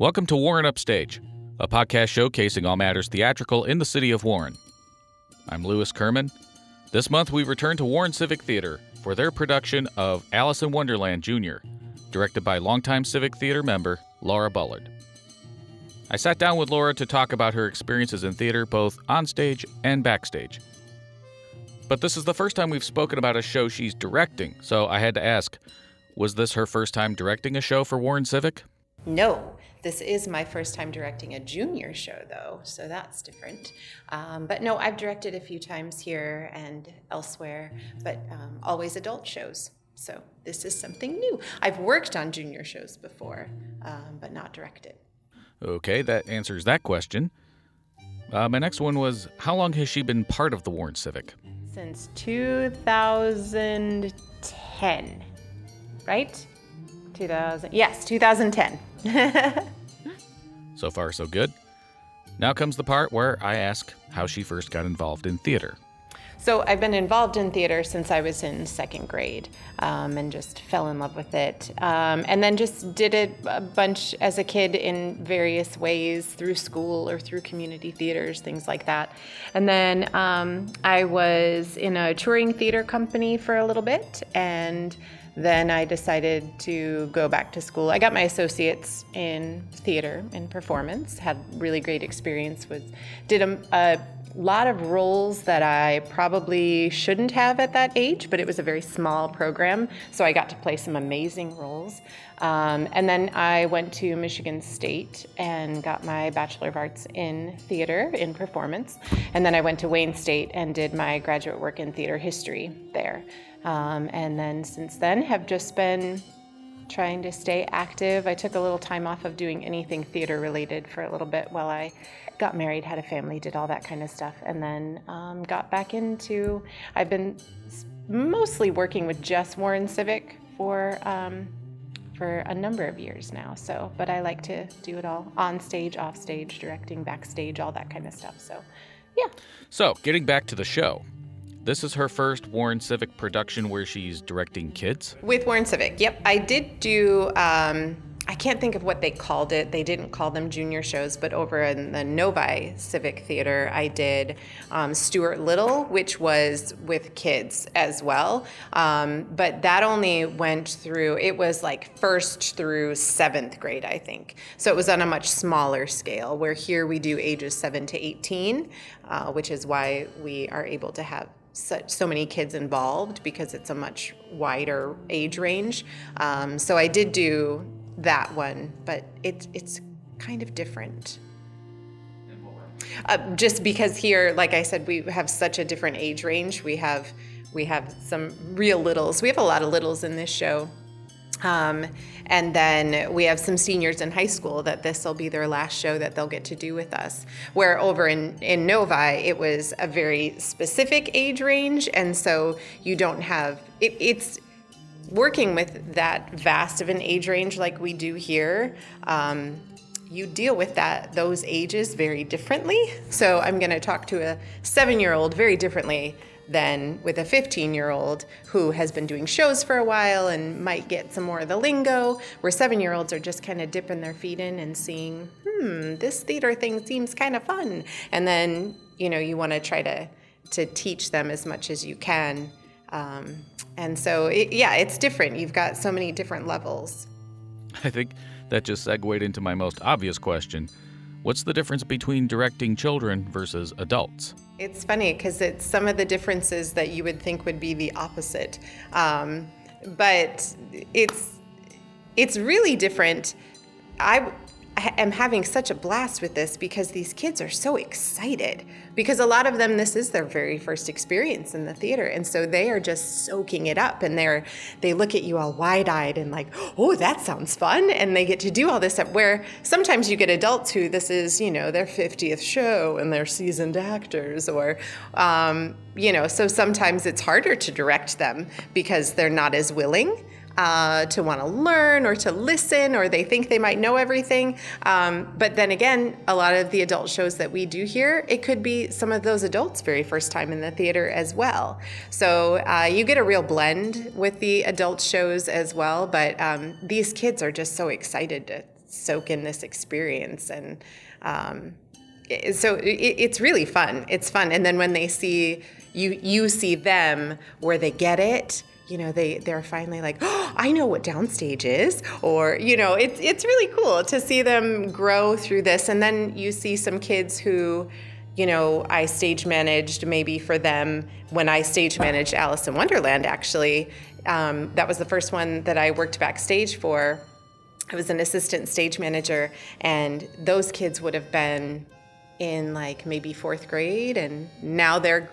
Welcome to Warren Upstage, a podcast showcasing all matters theatrical in the city of Warren. I'm Lewis Kerman. This month we return to Warren Civic Theater for their production of Alice in Wonderland Jr., directed by longtime Civic Theater member Laura Bullard. I sat down with Laura to talk about her experiences in theater both on stage and backstage. But this is the first time we've spoken about a show she's directing, so I had to ask was this her first time directing a show for Warren Civic? No, this is my first time directing a junior show, though, so that's different. Um, but no, I've directed a few times here and elsewhere, but um, always adult shows. So this is something new. I've worked on junior shows before, um, but not directed. Okay, that answers that question. Uh, my next one was How long has she been part of the Warren Civic? Since 2010, right? 2000, yes, 2010. so far, so good. Now comes the part where I ask how she first got involved in theater. So I've been involved in theater since I was in second grade um, and just fell in love with it. Um, and then just did it a bunch as a kid in various ways through school or through community theaters, things like that. And then um, I was in a touring theater company for a little bit and then I decided to go back to school. I got my associates in theater and performance, had really great experience with, did a, a lot of roles that I probably shouldn't have at that age, but it was a very small program, so I got to play some amazing roles. Um, and then I went to Michigan State and got my Bachelor of Arts in Theater, in Performance. And then I went to Wayne State and did my graduate work in theater history there. Um, and then since then, have just been trying to stay active. I took a little time off of doing anything theater related for a little bit while I got married, had a family, did all that kind of stuff, and then um, got back into. I've been mostly working with just Warren Civic for um, for a number of years now. So, but I like to do it all on stage, off stage, directing, backstage, all that kind of stuff. So, yeah. So, getting back to the show. This is her first Warren Civic production where she's directing kids? With Warren Civic, yep. I did do, um, I can't think of what they called it. They didn't call them junior shows, but over in the Novi Civic Theater, I did um, Stuart Little, which was with kids as well. Um, but that only went through, it was like first through seventh grade, I think. So it was on a much smaller scale, where here we do ages 7 to 18, uh, which is why we are able to have such so many kids involved because it's a much wider age range. Um, so I did do that one, but it's it's kind of different. Uh, just because here, like I said, we have such a different age range. We have we have some real littles. We have a lot of littles in this show. Um, and then we have some seniors in high school that this will be their last show that they'll get to do with us. Where over in, in Novi, it was a very specific age range. And so you don't have, it, it's, working with that vast of an age range like we do here um, you deal with that those ages very differently so i'm going to talk to a seven year old very differently than with a 15 year old who has been doing shows for a while and might get some more of the lingo, where seven year olds are just kind of dipping their feet in and seeing, hmm, this theater thing seems kind of fun. And then, you know, you want to try to, to teach them as much as you can. Um, and so, it, yeah, it's different. You've got so many different levels. I think that just segued into my most obvious question. What's the difference between directing children versus adults? It's funny because it's some of the differences that you would think would be the opposite, um, but it's it's really different. I am having such a blast with this because these kids are so excited. Because a lot of them this is their very first experience in the theater and so they are just soaking it up and they're they look at you all wide-eyed and like oh that sounds fun and they get to do all this stuff where sometimes you get adults who this is you know their 50th show and they're seasoned actors or um, you know so sometimes it's harder to direct them because they're not as willing uh, to want to learn or to listen, or they think they might know everything. Um, but then again, a lot of the adult shows that we do here, it could be some of those adults' very first time in the theater as well. So uh, you get a real blend with the adult shows as well. But um, these kids are just so excited to soak in this experience and um, so it, it's really fun it's fun and then when they see you you see them where they get it you know they they're finally like oh, i know what downstage is or you know it's it's really cool to see them grow through this. And then you see some kids who you know i stage managed maybe for them when i stage managed alice in wonderland actually. Um, that was the first one that i worked backstage for. I was an assistant stage manager and those kids would have been in like maybe fourth grade and now they're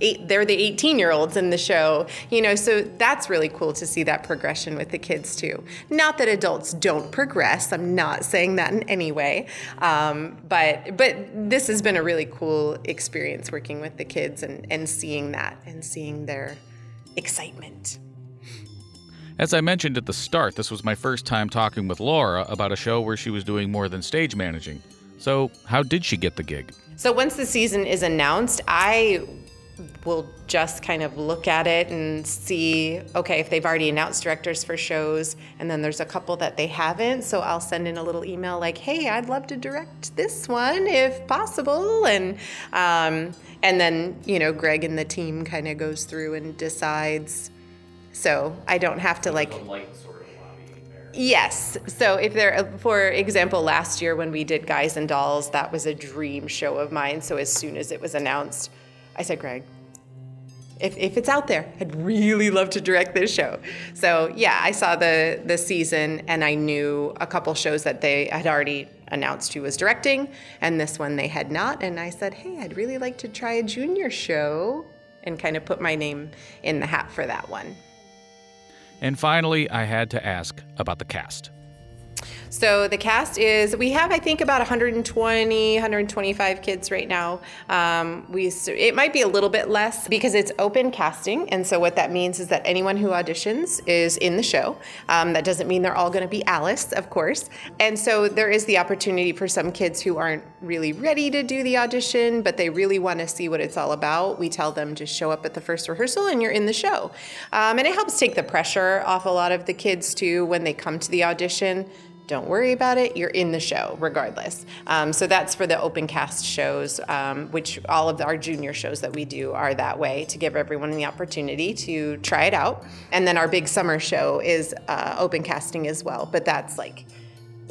eight, they're the 18 year olds in the show, you know, so that's really cool to see that progression with the kids too. Not that adults don't progress, I'm not saying that in any way, um, but but this has been a really cool experience working with the kids and, and seeing that and seeing their excitement. As I mentioned at the start, this was my first time talking with Laura about a show where she was doing more than stage managing. So, how did she get the gig? So, once the season is announced, I will just kind of look at it and see okay if they've already announced directors for shows and then there's a couple that they haven't so i'll send in a little email like hey i'd love to direct this one if possible and um, and then you know greg and the team kind of goes through and decides so i don't have to like Yes. So if there, for example, last year when we did Guys and Dolls, that was a dream show of mine. So as soon as it was announced, I said, Greg, if, if it's out there, I'd really love to direct this show. So yeah, I saw the the season and I knew a couple shows that they had already announced who was directing, and this one they had not. And I said, hey, I'd really like to try a junior show, and kind of put my name in the hat for that one. And finally, I had to ask about the cast. So the cast is we have I think about 120, 125 kids right now. Um, we it might be a little bit less because it's open casting, and so what that means is that anyone who auditions is in the show. Um, that doesn't mean they're all going to be Alice, of course. And so there is the opportunity for some kids who aren't really ready to do the audition, but they really want to see what it's all about. We tell them just show up at the first rehearsal and you're in the show, um, and it helps take the pressure off a lot of the kids too when they come to the audition don't worry about it. You're in the show regardless. Um, so that's for the open cast shows, um, which all of our junior shows that we do are that way to give everyone the opportunity to try it out. And then our big summer show is uh, open casting as well, but that's like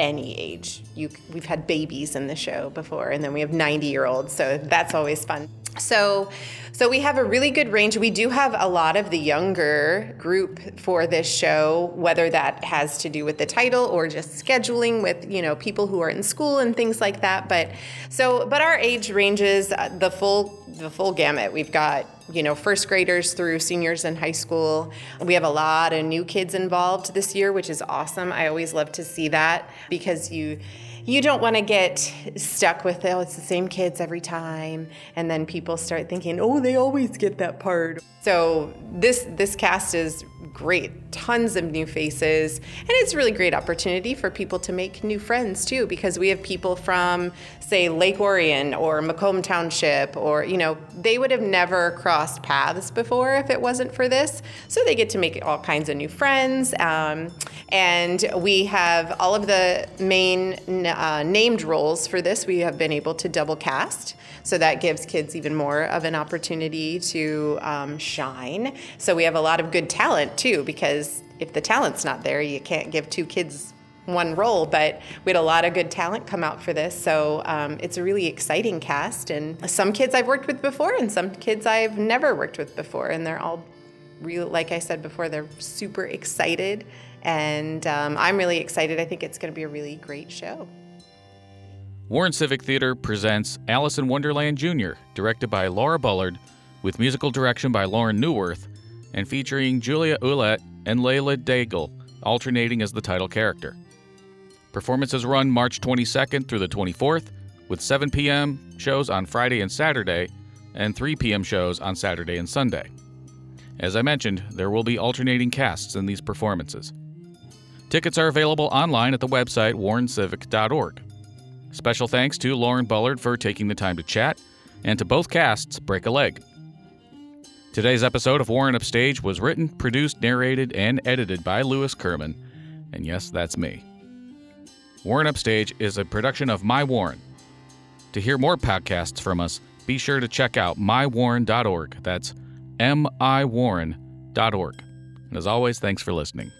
any age. You, we've had babies in the show before, and then we have 90 year olds, so that's always fun. So, so we have a really good range. We do have a lot of the younger group for this show, whether that has to do with the title or just scheduling with you know people who are in school and things like that. But so, but our age ranges uh, the full the full gamut. We've got you know first graders through seniors in high school. We have a lot of new kids involved this year, which is awesome. I always love to see that because you you don't want to get stuck with oh it's the same kids every time and then people start thinking oh they always get that part. So this this cast is great tons of new faces. And it's a really great opportunity for people to make new friends too because we have people from say lake orion or macomb township or you know they would have never crossed paths before if it wasn't for this. So they get to make all kinds of new friends. Um, and we have all of the main uh, named roles for this we have been able to double cast. So that gives kids even more of an opportunity to um, shine. So we have a lot of good talent too, because if the talent's not there, you can't give two kids one role, but we had a lot of good talent come out for this. So um, it's a really exciting cast. And some kids I've worked with before, and some kids I've never worked with before. And they're all real, like I said before, they're super excited. And um, I'm really excited. I think it's going to be a really great show. Warren Civic Theater presents Alice in Wonderland Jr., directed by Laura Bullard, with musical direction by Lauren Neuwirth, and featuring Julia Ouellette and Layla Daigle, alternating as the title character. Performances run March 22nd through the 24th, with 7 p.m. shows on Friday and Saturday, and 3 p.m. shows on Saturday and Sunday. As I mentioned, there will be alternating casts in these performances. Tickets are available online at the website warrencivic.org. Special thanks to Lauren Bullard for taking the time to chat, and to both casts, Break a Leg. Today's episode of Warren Upstage was written, produced, narrated, and edited by Lewis Kerman. And yes, that's me. Warren Upstage is a production of My Warren. To hear more podcasts from us, be sure to check out mywarren.org. That's M I Warren.org. And as always, thanks for listening.